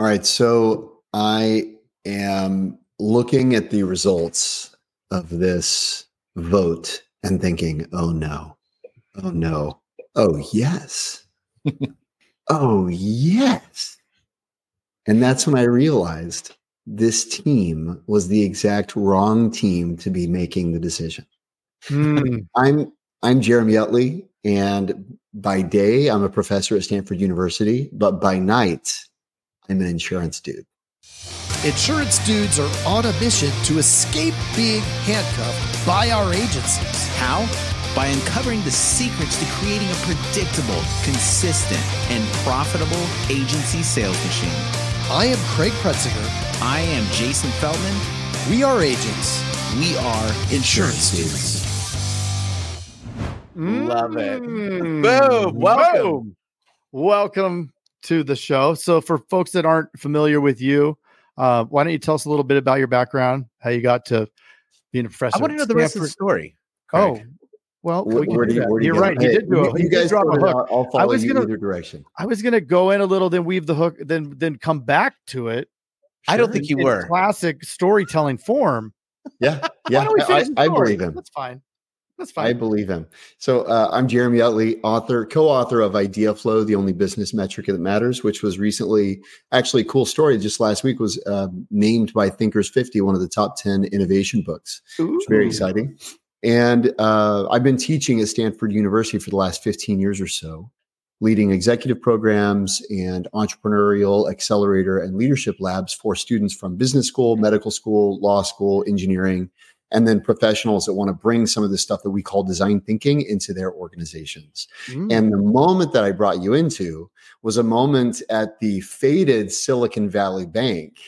All right. So I am looking at the results of this vote and thinking, oh no, oh no, oh yes, oh yes. And that's when I realized this team was the exact wrong team to be making the decision. Mm. I'm I'm Jeremy Utley, and by day I'm a professor at Stanford University, but by night I'm an insurance dude. Insurance dudes are on a mission to escape being handcuffed by our agencies. How? By uncovering the secrets to creating a predictable, consistent, and profitable agency sales machine. I am Craig Pretzinger. I am Jason Feldman. We are agents. We are insurance dudes. Love it. Mm. Boom. Welcome. Welcome to the show. So, for folks that aren't familiar with you, uh, why don't you tell us a little bit about your background, how you got to being a professor? I want to know the rest of the Stanford? story. Oh, well, Where- we where do do you- that. where do you You're go? right. You Hey, did do you- it. you did guys drop a hook. I'll follow was gonna- either direction. I was gonna go in a little, then weave the hook, then then come back to it. I don't think you in were. classic storytelling form. Yeah, Why yeah, don't we I, finish I believe him. That's fine. That's I believe him. So uh, I'm Jeremy Utley, author, co-author of Ideaflow, the only business metric that matters, which was recently actually a cool story. Just last week was uh, named by Thinkers 50 one of the top 10 innovation books. It's very exciting. And uh, I've been teaching at Stanford University for the last 15 years or so, leading executive programs and entrepreneurial accelerator and leadership labs for students from business school, medical school, law school, engineering, and then professionals that want to bring some of the stuff that we call design thinking into their organizations. Mm. And the moment that I brought you into was a moment at the faded Silicon Valley Bank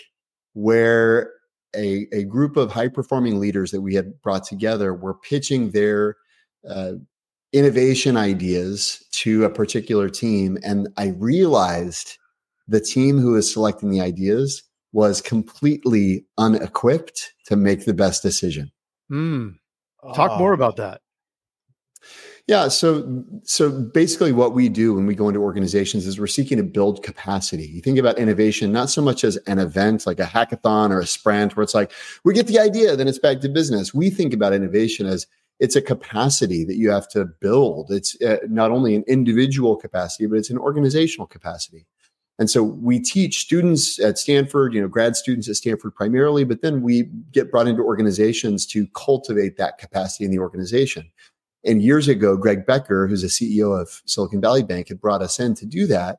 where a, a group of high performing leaders that we had brought together were pitching their uh, innovation ideas to a particular team. And I realized the team who was selecting the ideas was completely unequipped to make the best decision. Mm. Talk more Oh. about that. Yeah, so so basically what we do when we go into organizations is we're seeking to build capacity. You think about innovation not so much as an event like a hackathon or a sprint where it's like we get the idea then it's back to business. We think about innovation as it's a capacity that you have to build. It's uh, not only an individual capacity but it's an organizational capacity. And so we teach students at Stanford, you know, grad students at Stanford primarily, but then we get brought into organizations to cultivate that capacity in the organization. And years ago, Greg Becker, who's a CEO of Silicon Valley Bank, had brought us in to do that.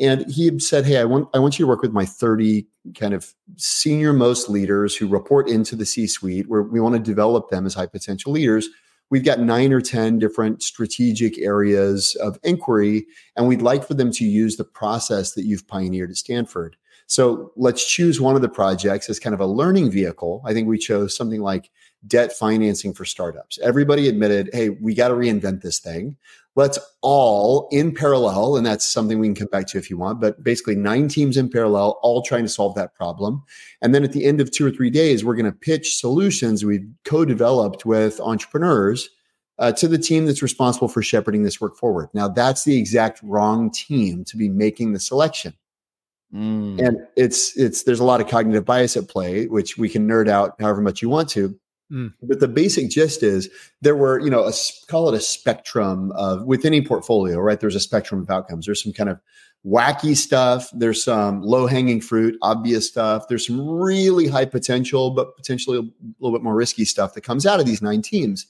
And he had said, Hey, I want, I want you to work with my 30 kind of senior most leaders who report into the C suite, where we want to develop them as high potential leaders. We've got nine or 10 different strategic areas of inquiry, and we'd like for them to use the process that you've pioneered at Stanford. So let's choose one of the projects as kind of a learning vehicle. I think we chose something like debt financing for startups. Everybody admitted, hey, we got to reinvent this thing. Let's all in parallel, and that's something we can come back to if you want, but basically nine teams in parallel, all trying to solve that problem. And then at the end of two or three days, we're going to pitch solutions we've co developed with entrepreneurs uh, to the team that's responsible for shepherding this work forward. Now, that's the exact wrong team to be making the selection Mm. and it's it's there's a lot of cognitive bias at play which we can nerd out however much you want to Mm. but the basic gist is there were you know a, call it a spectrum of with any portfolio right there's a spectrum of outcomes there's some kind of wacky stuff there's some low hanging fruit obvious stuff there's some really high potential but potentially a little bit more risky stuff that comes out of these nine teams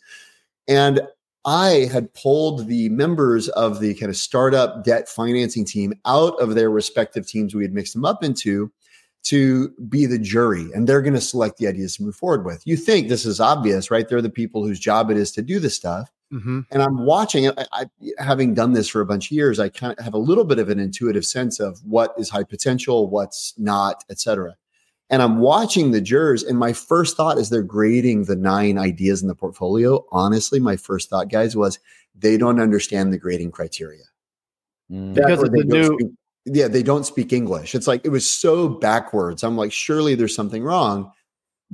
and I had pulled the members of the kind of startup debt financing team out of their respective teams we had mixed them up into to be the jury and they're going to select the ideas to move forward with. You think this is obvious, right? They're the people whose job it is to do this stuff. Mm-hmm. And I'm watching it. I, I, having done this for a bunch of years, I kind of have a little bit of an intuitive sense of what is high potential, what's not, et cetera. And I'm watching the jurors, and my first thought is they're grading the nine ideas in the portfolio, honestly, my first thought, guys, was they don't understand the grading criteria. Mm. Because of the new- speak- yeah, they don't speak English. It's like it was so backwards. I'm like, surely there's something wrong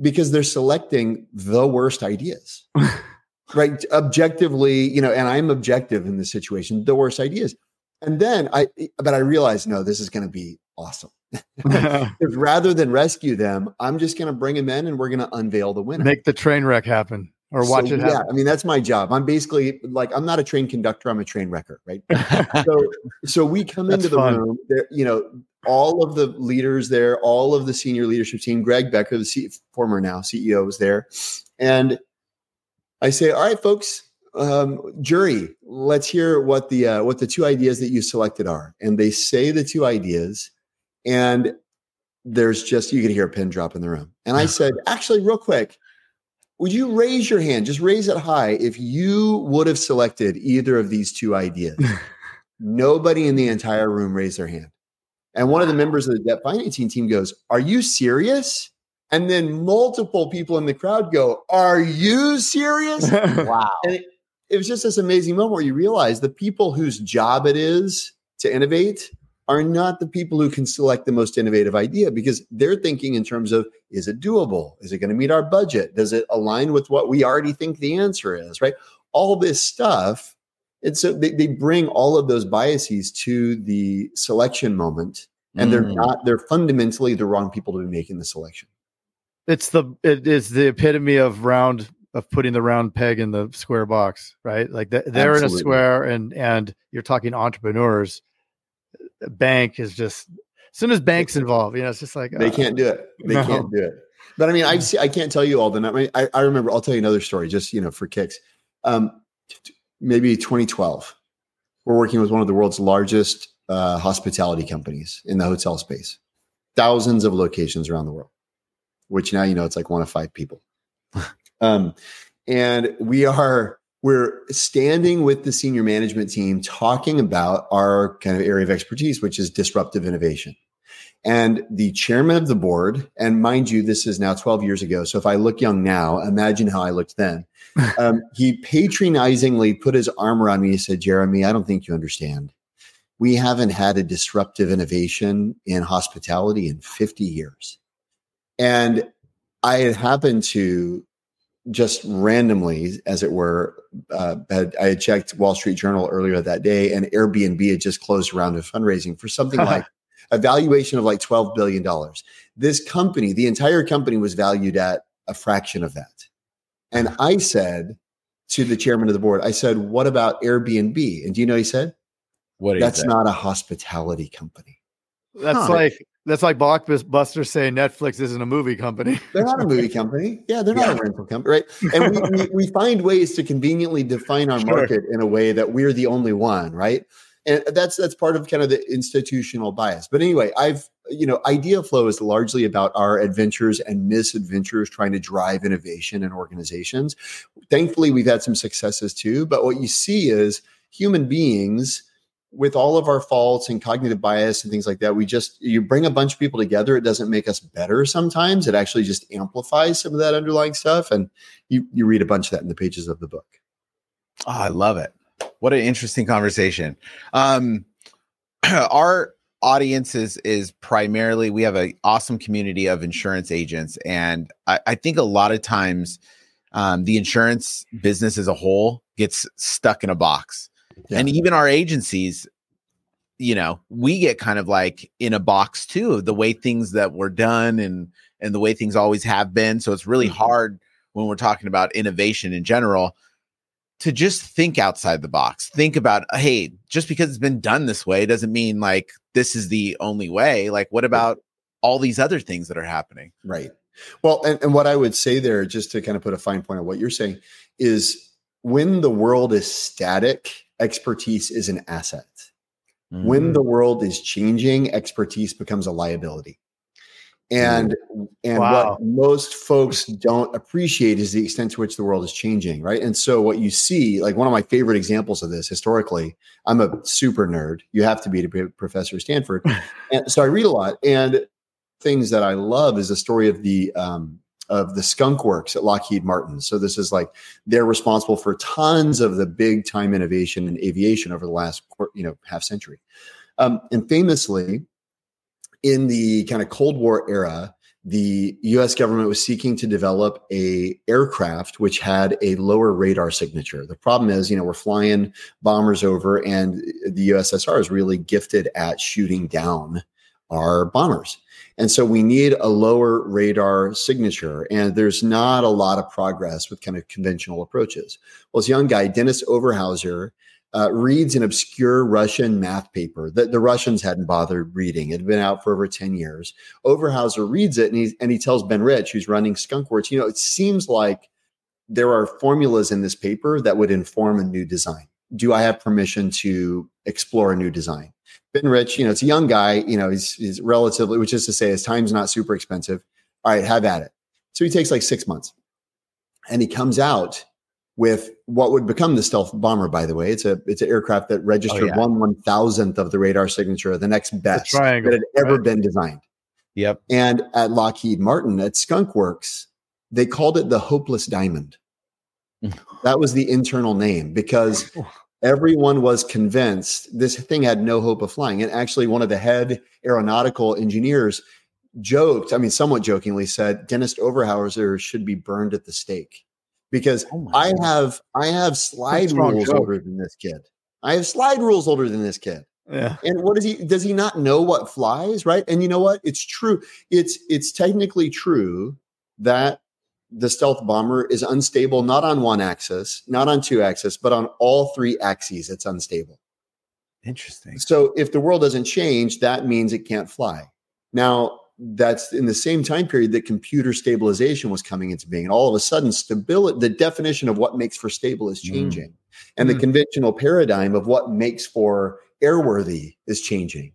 because they're selecting the worst ideas. right. Objectively, you know, and I'm objective in this situation, the worst ideas. And then I, but I realized, no, this is going to be awesome. Rather than rescue them, I'm just going to bring them in and we're going to unveil the winner. Make the train wreck happen or watch So, it yeah. I mean that's my job. I'm basically like I'm not a train conductor. I'm a train wrecker, right? so so we come into the fun. room. There, you know, all of the leaders there, all of the senior leadership team. Greg Becker, the C- former now CEO, was there, and I say, "All right, folks, um, jury, let's hear what the uh, what the two ideas that you selected are." And they say the two ideas, and there's just you could hear a pin drop in the room. And I said, "Actually, real quick." Would you raise your hand? Just raise it high if you would have selected either of these two ideas. Nobody in the entire room raised their hand. And one of the members of the debt financing team goes, Are you serious? And then multiple people in the crowd go, Are you serious? Wow. And it, it was just this amazing moment where you realize the people whose job it is to innovate are not the people who can select the most innovative idea because they're thinking in terms of is it doable? Is it going to meet our budget? Does it align with what we already think the answer is? Right? All this stuff. And so they, they bring all of those biases to the selection moment, and they're Mm. not, they're fundamentally the wrong people to be making the selection. it's the it is the epitome of round of putting the round peg in the square box, right? Like th- they're in a square, and and you're talking entrepreneurs. Bank is just as soon as banks involved, you know, it's just like They uh, can't do it. They no. can't do it. But I mean, I've seen, I can't tell you all the. I, mean, I, I remember. I'll tell you another story, just you know, for kicks. Um, maybe 2012, we're working with one of the world's largest uh, hospitality companies in the hotel space, thousands of locations around the world. Which now you know it's like one of five people. um, and we are we're standing with the senior management team talking about our kind of area of expertise, which is disruptive innovation. And the chairman of the board, and mind you, this is now 12 years ago. So if I look young now, imagine how I looked then. Um, he patronizingly put his arm around me and said, Jeremy, I don't think you understand. We haven't had a disruptive innovation in hospitality in 50 years. And I had happened to just randomly, as it were, uh, had, I had checked Wall Street Journal earlier that day, and Airbnb had just closed around a round of fundraising for something like a valuation of like $12 billion. This company, the entire company was valued at a fraction of that. And I said to the chairman of the board, I said, What about Airbnb? And do you know what he said? What do you That's not a hospitality company. That's Huh. like that's like Blockbuster saying Netflix isn't a movie company. They're not a movie company. Yeah, they're not a rental company, right? And we, we, we find ways to conveniently define our Sure. market in a way that we're the only one, right? And that's that's part of kind of the institutional bias. But anyway, I've you know, Ideaflow is largely about our adventures and misadventures trying to drive innovation in organizations. Thankfully, we've had some successes too. But what you see is human beings with all of our faults and cognitive bias and things like that, we just you bring a bunch of people together. It doesn't make us better sometimes. It actually just amplifies some of that underlying stuff. And you you read a bunch of that in the pages of the book. Oh, I love it. What an interesting conversation. Um, our audience is is primarily we have an awesome community of insurance agents, and I, I think a lot of times um, the insurance business as a whole gets stuck in a box, Yeah. and even our agencies. You know, we get kind of like in a box too of the way things that were done and and the way things always have been. So it's really Mhm. hard when we're talking about innovation in general to just think outside the box. Think about, hey, just because it's been done this way doesn't mean like this is the only way. Like, what about all these other things that are happening? Right. Well, and, and what I would say there, just to kind of put a fine point on what you're saying, is when the world is static, expertise is an asset. Mm-hmm. When the world is changing, expertise becomes a liability. And and Wow. what most folks don't appreciate is the extent to which the world is changing, right? And so what you see, like one of my favorite examples of this historically, I'm a super nerd. You have to be to be a professor at Stanford. and so I read a lot. And things that I love is the story of the um, of the skunk works at Lockheed Martin. So this is like they're responsible for tons of the big time innovation in aviation over the last you know half century. Um, and famously, in the kind of Cold War era, the U.S. government was seeking to develop a aircraft which had a lower radar signature. The problem is, you know, we're flying bombers over, and the USSR is really gifted at shooting down are bombers. And so we need a lower radar signature. And there's not a lot of progress with kind of conventional approaches. Well, this young guy, Dennis Overholser, uh, reads an obscure Russian math paper that the Russians hadn't bothered reading. It had been out for over 10 years. Overholser reads it and he, and he tells Ben Rich, who's running Skunkworks, you know, it seems like there are formulas in this paper that would inform a new design. Do I have permission to explore a new design? Ben Rich, you know, it's a young guy, you know, he's, he's relatively, which is to say his time's not super expensive. All right, have at it. So he takes like six months and he comes out with what would become the stealth bomber. By the way, it's a it's an aircraft that registered oh, yeah. one one thousandth of the radar signature, the next best the that had ever right. been designed. Yep. And at Lockheed Martin at Skunk Works, they called it the Hopeless Diamond. that was the internal name because everyone was convinced this thing had no hope of flying. And actually, one of the head aeronautical engineers joked, I mean, somewhat jokingly said, Dennis Overholser should be burned at the stake because oh I God. have I have slide rules joke. older than this kid. I have slide rules older than this kid. Yeah. And what does he does he not know what flies, right? And you know what? It's true. It's it's technically true that the stealth bomber is unstable not on one axis, not on two axes, but on all three axes it's unstable. Interesting. So if the world doesn't change, that means it can't fly. Now, that's in the same time period that computer stabilization was coming into being. And all of a sudden, stability, the definition of what makes for stable is mm. changing. Mm. And mm. the conventional paradigm of what makes for airworthy is changing.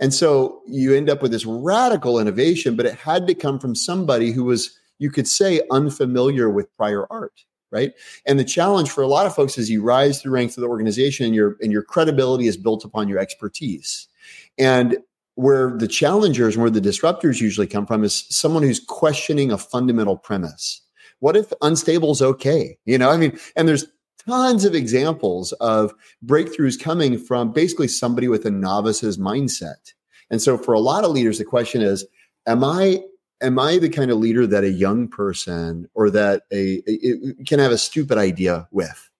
And so you end up with this radical innovation, but it had to come from somebody who was, you could say, unfamiliar with prior art. Right. And the challenge for a lot of folks is you rise through ranks of the organization and your and your credibility is built upon your expertise. And where the challengers and where the disruptors usually come from is someone who's questioning a fundamental premise. What if unstable is okay? You know, I mean, and there's tons of examples of breakthroughs coming from basically somebody with a novice's mindset. And so for a lot of leaders, the question is, am I am I the kind of leader that a young person or that a, a can have a stupid idea with?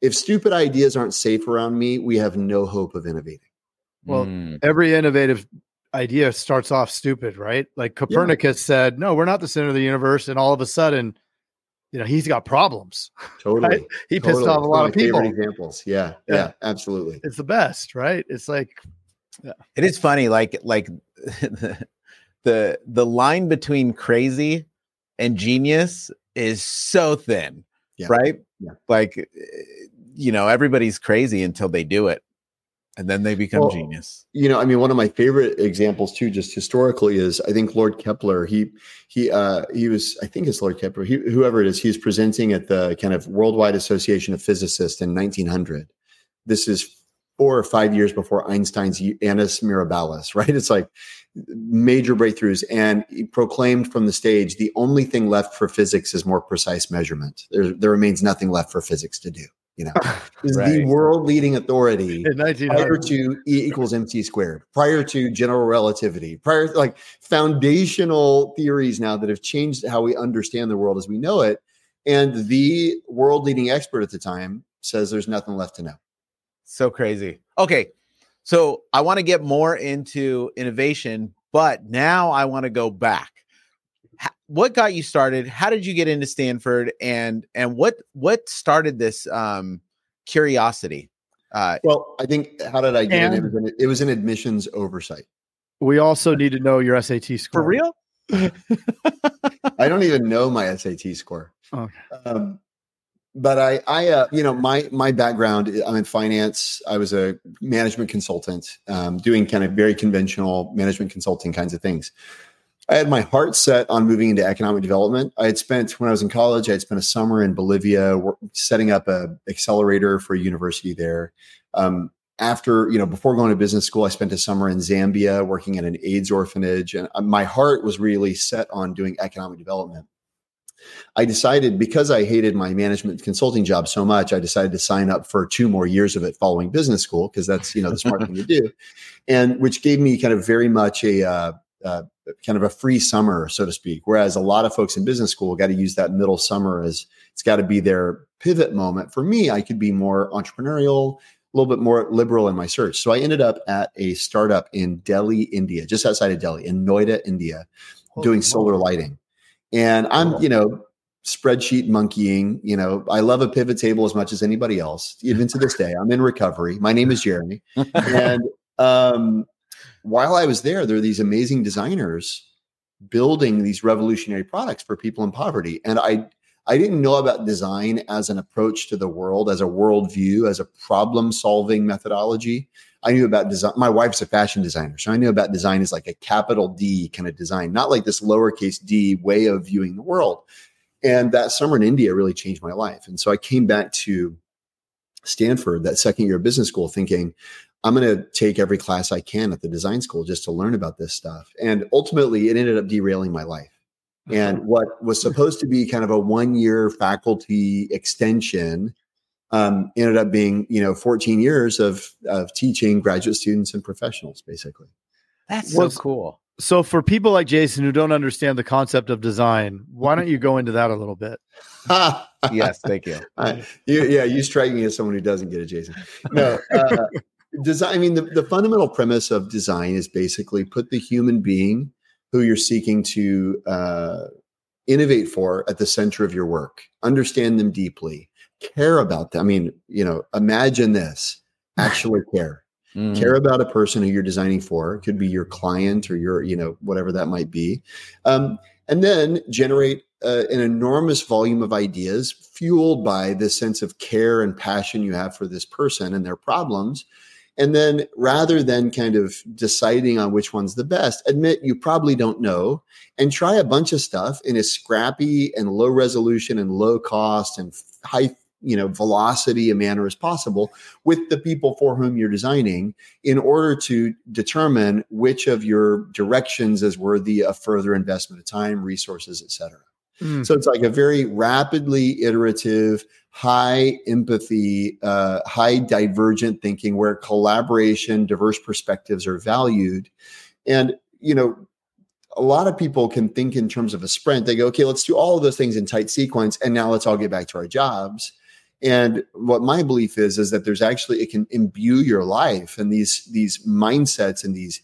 If stupid ideas aren't safe around me, we have no hope of innovating. Well, mm. every innovative idea starts off stupid, right? Like Copernicus yeah. said, "No, we're not the center of the universe," and all of a sudden, you know, he's got problems. Totally, right? he totally. pissed off a lot of people. Examples, yeah, yeah, yeah, absolutely. It's the best, right? It's like, yeah. it is funny, like like the the line between crazy and genius is so thin, yeah. right? Yeah. Like, eh, you know, everybody's crazy until they do it and then they become well, genius you know i mean one of my favorite examples too just historically is i think lord kepler he he uh he was i think it's lord kepler he, whoever it is he's presenting at the kind of worldwide association of physicists in 1900 this is or five years before einstein's annus mirabilis right it's like major breakthroughs and he proclaimed from the stage the only thing left for physics is more precise measurement there, there remains nothing left for physics to do you know, is right. the world leading authority prior to E equals mc squared, prior to general relativity, prior to like foundational theories now that have changed how we understand the world as we know it. And the world leading expert at the time says there's nothing left to know. So crazy. Okay. So I want to get more into innovation, but now I want to go back what got you started? How did you get into Stanford, and and what what started this um, curiosity? Uh, well, I think how did I get in? It was an, it was an admissions oversight. We also need to know your SAT score. For real? I don't even know my SAT score. Okay. Um, but I, I, uh, you know, my my background, I'm in finance. I was a management consultant, um, doing kind of very conventional management consulting kinds of things. I had my heart set on moving into economic development. I had spent when I was in college, I had spent a summer in Bolivia setting up a accelerator for a university there. Um, after you know, before going to business school, I spent a summer in Zambia working at an AIDS orphanage, and uh, my heart was really set on doing economic development. I decided because I hated my management consulting job so much, I decided to sign up for two more years of it following business school because that's you know the smart thing to do, and which gave me kind of very much a uh, uh, kind of a free summer, so to speak. Whereas a lot of folks in business school got to use that middle summer as it's got to be their pivot moment. For me, I could be more entrepreneurial, a little bit more liberal in my search. So I ended up at a startup in Delhi, India, just outside of Delhi, in Noida, India, Holy doing solar lighting. And I'm, you know, spreadsheet monkeying. You know, I love a pivot table as much as anybody else, even to this day. I'm in recovery. My name is Jeremy. and um, while I was there, there are these amazing designers building these revolutionary products for people in poverty. And I I didn't know about design as an approach to the world, as a worldview, as a problem solving methodology. I knew about design. My wife's a fashion designer. So I knew about design as like a capital D kind of design, not like this lowercase d way of viewing the world. And that summer in India really changed my life. And so I came back to Stanford, that second year of business school, thinking, I'm going to take every class I can at the design school just to learn about this stuff. And ultimately, it ended up derailing my life. And mm-hmm. what was supposed to be kind of a one year faculty extension um, ended up being, you know, 14 years of, of teaching graduate students and professionals, basically. That's so cool. So, for people like Jason who don't understand the concept of design, why don't you go into that a little bit? yes, thank you. Uh, you. Yeah, you strike me as someone who doesn't get it, Jason. No, uh, design. I mean, the, the fundamental premise of design is basically put the human being who you're seeking to uh, innovate for at the center of your work. Understand them deeply, care about them. I mean, you know, imagine this: actually care. Mm. Care about a person who you're designing for. It could be your client or your, you know, whatever that might be. Um, and then generate uh, an enormous volume of ideas fueled by this sense of care and passion you have for this person and their problems and then rather than kind of deciding on which one's the best, admit you probably don't know and try a bunch of stuff in a scrappy and low resolution and low cost and high you know velocity and manner as possible with the people for whom you're designing in order to determine which of your directions is worthy of further investment of time resources etc mm. so it's like a very rapidly iterative high empathy, uh, high divergent thinking, where collaboration, diverse perspectives are valued. And, you know, a lot of people can think in terms of a sprint. They go, okay, let's do all of those things in tight sequence, and now let's all get back to our jobs. And what my belief is is that there's actually it can imbue your life and these these mindsets and these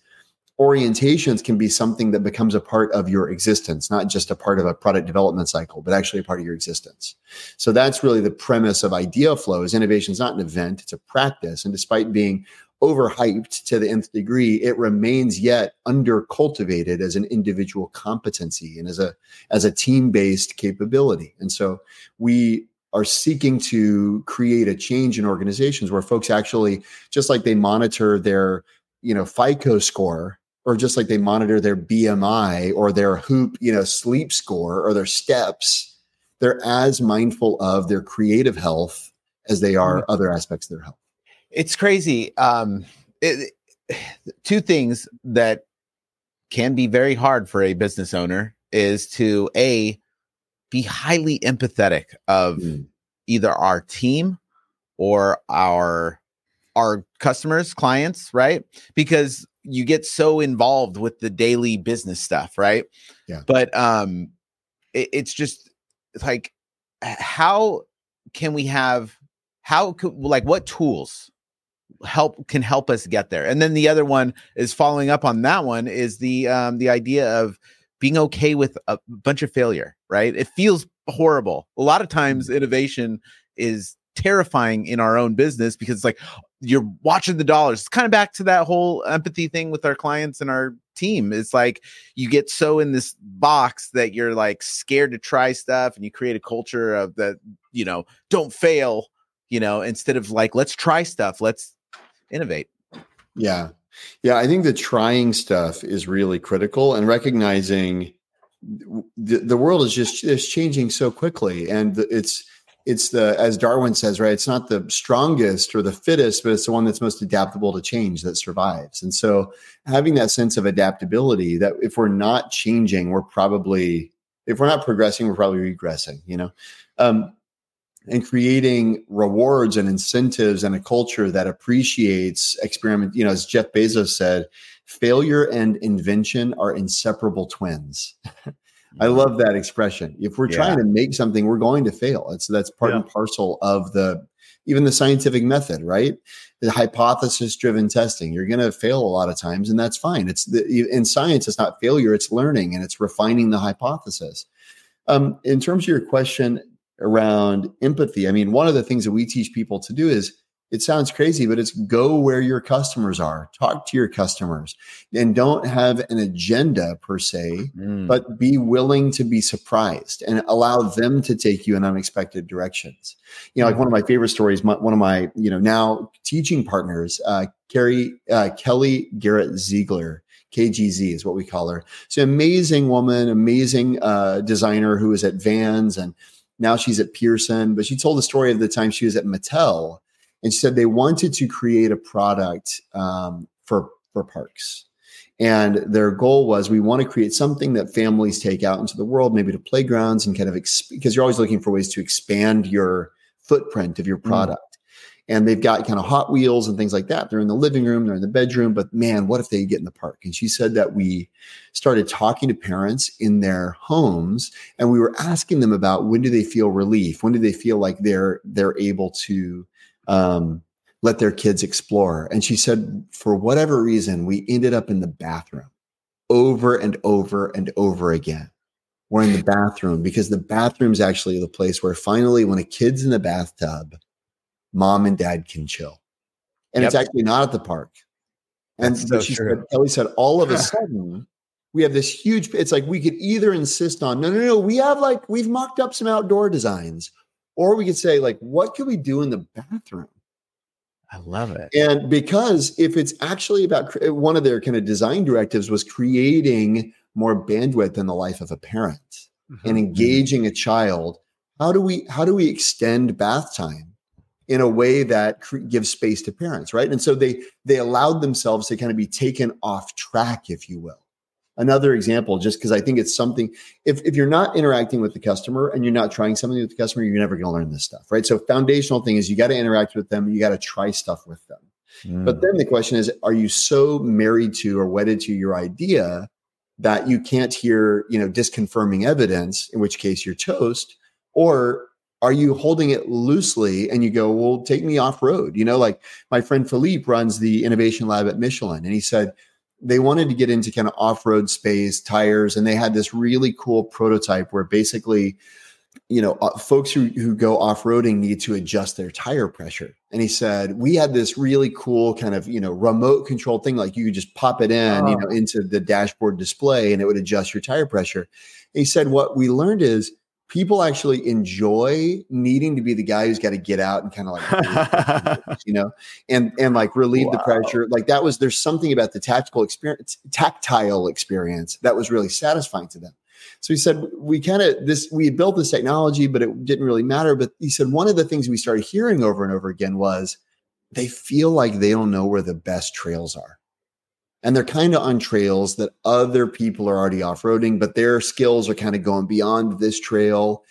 orientations can be something that becomes a part of your existence, not just a part of a product development cycle, but actually a part of your existence. So that's really the premise of idea flow is innovation is not an event, it's a practice. And despite being overhyped to the nth degree, it remains yet under cultivated as an individual competency and as a as a team-based capability. And so we are seeking to create a change in organizations where folks actually just like they monitor their you know FICO score or just like they monitor their BMI or their Whoop, you know, sleep score or their steps, they're as mindful of their creative health as they are mm-hmm. other aspects of their health. It's crazy. Um, it, two things that can be very hard for a business owner is to a be highly empathetic of mm. either our team or our our customers clients right because you get so involved with the daily business stuff, right? Yeah. But um it, it's just like how can we have how could like what tools help can help us get there and then the other one is following up on that one is the um the idea of being okay with a bunch of failure right it feels horrible a lot of times mm. innovation is terrifying in our own business because it's like you're watching the dollars. It's kind of back to that whole empathy thing with our clients and our team. It's like you get so in this box that you're like scared to try stuff and you create a culture of that, you know, don't fail, you know, instead of like, let's try stuff, let's innovate. Yeah. Yeah. I think the trying stuff is really critical and recognizing the, the world is just is changing so quickly. And it's it's the as darwin says right it's not the strongest or the fittest but it's the one that's most adaptable to change that survives. And so having that sense of adaptability that if we're not changing we're probably if we're not progressing we're probably regressing you know? Um, and creating rewards and incentives and a culture that appreciates experiment you know as jeff bezos said failure and invention are inseparable twins I love that expression. If we're yeah. trying to make something, we're going to fail. It's that's part yeah. and parcel of the even the scientific method, right? The hypothesis driven testing. You're going to fail a lot of times, and that's fine. It's the, in science, it's not failure, it's learning and it's refining the hypothesis. Um, in terms of your question around empathy, I mean, one of the things that we teach people to do is it sounds crazy, but it's go where your customers are, talk to your customers, and don't have an agenda per se, mm. but be willing to be surprised and allow them to take you in unexpected directions. You know, like one of my favorite stories, my, one of my, you know, now teaching partners, uh, Carrie, uh, Kelly Garrett Ziegler, KGZ is what we call her. She's an amazing woman, amazing uh, designer who was at Vans and now she's at Pearson. But she told the story of the time she was at Mattel and she said they wanted to create a product um, for for parks and their goal was we want to create something that families take out into the world maybe to playgrounds and kind of exp- because you're always looking for ways to expand your footprint of your mm. product mm. and they've got kind of hot wheels and things like that they're in the living room they're in the bedroom but man what if they get in the park and she said that we started talking to parents in their homes and we were asking them about when do they feel relief when do they feel like they're they're able to um, let their kids explore. And she said, for whatever reason, we ended up in the bathroom over and over and over again. We're in the bathroom because the bathroom is actually the place where finally, when a kid's in the bathtub, mom and dad can chill. And yep. it's actually not at the park. And so she true. said, Kelly said, all of a sudden, we have this huge, it's like we could either insist on, no, no, no, we have like, we've mocked up some outdoor designs or we could say, like, what can we do in the bathroom? I love it. And because if it's actually about one of their kind of design directives was creating more bandwidth in the life of a parent mm-hmm. and mm-hmm. engaging a child, how do we how do we extend bath time in a way that cre- gives space to parents, right? And so they they allowed themselves to kind of be taken off track, if you will another example just because i think it's something if, if you're not interacting with the customer and you're not trying something with the customer you're never going to learn this stuff right so foundational thing is you got to interact with them you got to try stuff with them mm. but then the question is are you so married to or wedded to your idea that you can't hear you know disconfirming evidence in which case you're toast or are you holding it loosely and you go well take me off road you know like my friend philippe runs the innovation lab at michelin and he said they wanted to get into kind of off-road space tires and they had this really cool prototype where basically you know uh, folks who, who go off-roading need to adjust their tire pressure and he said we had this really cool kind of you know remote control thing like you could just pop it in oh. you know into the dashboard display and it would adjust your tire pressure and he said what we learned is people actually enjoy needing to be the guy who's got to get out and kind of like you know? And and like relieve wow. the pressure. Like that was there's something about the tactical experience tactile experience that was really satisfying to them. So he said we kind of this we had built this technology but it didn't really matter. But he said one of the things we started hearing over and over again was they feel like they don't know where the best trails are and they're kind of on trails that other people are already off-roading but their skills are kind of going beyond this trail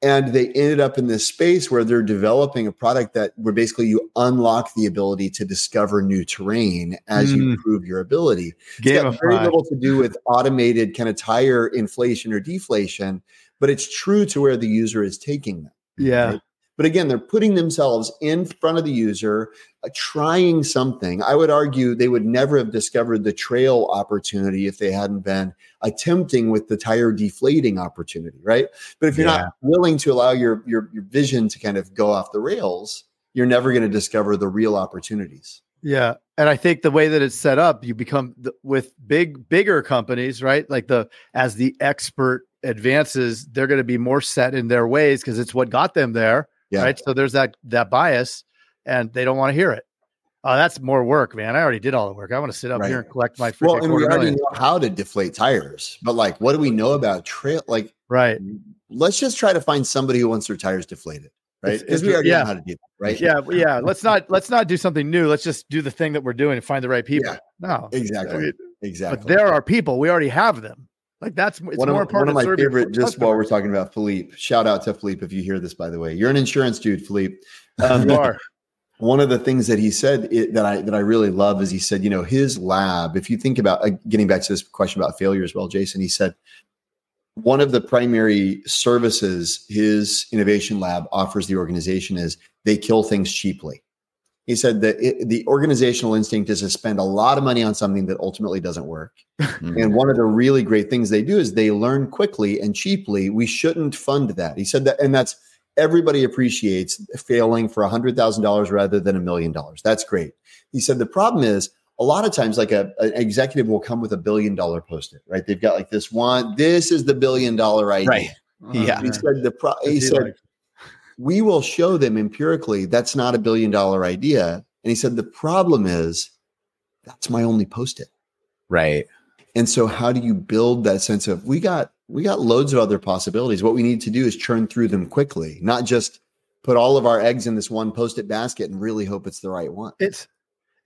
and they ended up in this space where they're developing a product that where basically you unlock the ability to discover new terrain as mm. you improve your ability. It's got very little to do with automated kind of tire inflation or deflation, but it's true to where the user is taking them. Yeah. Right? But again, they're putting themselves in front of the user, uh, trying something. I would argue they would never have discovered the trail opportunity if they hadn't been attempting with the tire deflating opportunity, right? But if you're yeah. not willing to allow your, your your vision to kind of go off the rails, you're never going to discover the real opportunities. Yeah, and I think the way that it's set up, you become the, with big bigger companies, right? Like the as the expert advances, they're going to be more set in their ways because it's what got them there yeah. Right. So there's that that bias, and they don't want to hear it. Oh, that's more work, man. I already did all the work. I want to sit up right. here and collect my. Well, and we already million. know how to deflate tires, but like, what do we know about trail? Like, right. Let's just try to find somebody who wants their tires deflated, right? Because we already yeah. know how to do that, right? Yeah, yeah. Let's not let's not do something new. Let's just do the thing that we're doing and find the right people. Yeah. No, exactly, I mean, exactly. But there are people we already have them. Like that's it's one more of, one of my favorite. Just while we're talking about Philippe, shout out to Philippe if you hear this. By the way, you're an insurance dude, Philippe. Um, you are. One of the things that he said it, that I that I really love is he said, you know, his lab. If you think about uh, getting back to this question about failure as well, Jason, he said, one of the primary services his innovation lab offers the organization is they kill things cheaply. He said that it, the organizational instinct is to spend a lot of money on something that ultimately doesn't work. Mm. And one of the really great things they do is they learn quickly and cheaply. We shouldn't fund that. He said that, and that's everybody appreciates failing for $100,000 rather than a million dollars. That's great. He said the problem is a lot of times, like a, an executive will come with a billion dollar post it, right? They've got like this one, this is the billion dollar idea. Right. Yeah. He said the pro- he said we will show them empirically that's not a billion dollar idea. And he said the problem is that's my only post it. Right. And so how do you build that sense of we got we got loads of other possibilities. What we need to do is churn through them quickly, not just put all of our eggs in this one post-it basket and really hope it's the right one. It's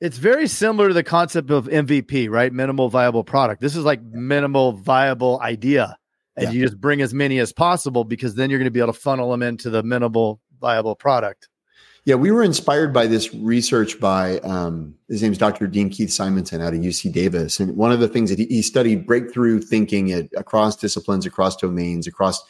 it's very similar to the concept of MVP, right? Minimal viable product. This is like minimal viable idea. And Yeah. you just bring as many as possible because then you're going to be able to funnel them into the minimal viable product. Yeah, we were inspired by this research by um, his name's Dr. Dean Keith Simonton out of UC Davis, and one of the things that he, he studied breakthrough thinking at, across disciplines, across domains, across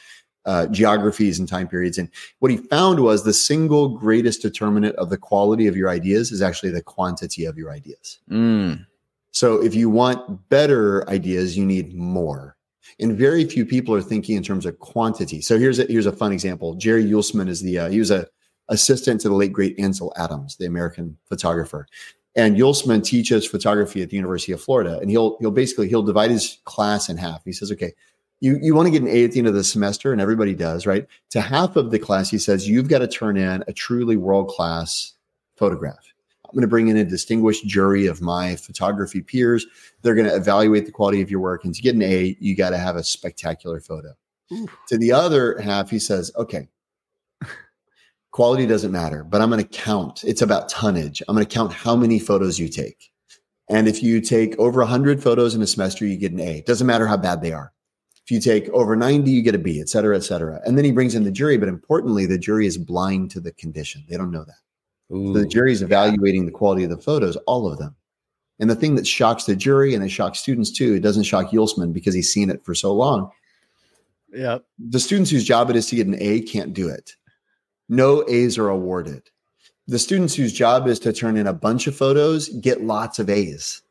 uh, geographies and time periods. And what he found was the single greatest determinant of the quality of your ideas is actually the quantity of your ideas. Mm. So if you want better ideas, you need more. And very few people are thinking in terms of quantity. So here's a, here's a fun example. Jerry Uelsmann is the uh, he was a assistant to the late great Ansel Adams, the American photographer. And Uelsmann teaches photography at the University of Florida, and he'll he'll basically he'll divide his class in half. He says, okay, you you want to get an A at the end of the semester, and everybody does, right? To half of the class, he says you've got to turn in a truly world class photograph. I'm going to bring in a distinguished jury of my photography peers. They're going to evaluate the quality of your work, and to get an A, you got to have a spectacular photo. To the other half, he says, okay, quality doesn't matter, but I'm going to count. It's about tonnage. I'm going to count how many photos you take. And if you take over 100 photos in a semester, you get an A. It doesn't matter how bad they are. If you take over 90, you get a B, et cetera, et cetera. And then he brings in the jury. But importantly, the jury is blind to the condition. They don't know that. So the Ooh. jury is evaluating the quality of the photos, all of them. And the thing that shocks the jury and it shocks students too, it doesn't shock Uelsmann because he's seen it for so long. Yeah. The students whose job it is to get an A can't do it. No A's are awarded. The students whose job is to turn in a bunch of photos get lots of A's.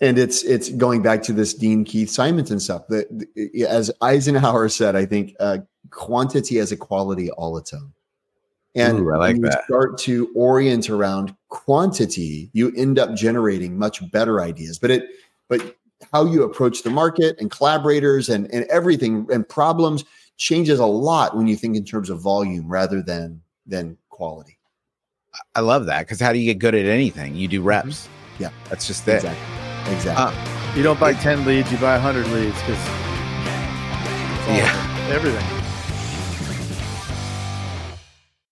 And it's it's going back to this Dean Keith Simonton stuff. That as Eisenhower said, I think uh, quantity has a quality all its own. And Ooh, I like when you that. start to orient around quantity, you end up generating much better ideas. But it but how you approach the market and collaborators and, and everything and problems changes a lot when you think in terms of volume rather than than quality. I love that because how do you get good at anything? You do reps. Yeah. That's just it. Exactly. Exactly. Uh, You don't buy 10 leads, you buy 100 leads because Yeah. everything.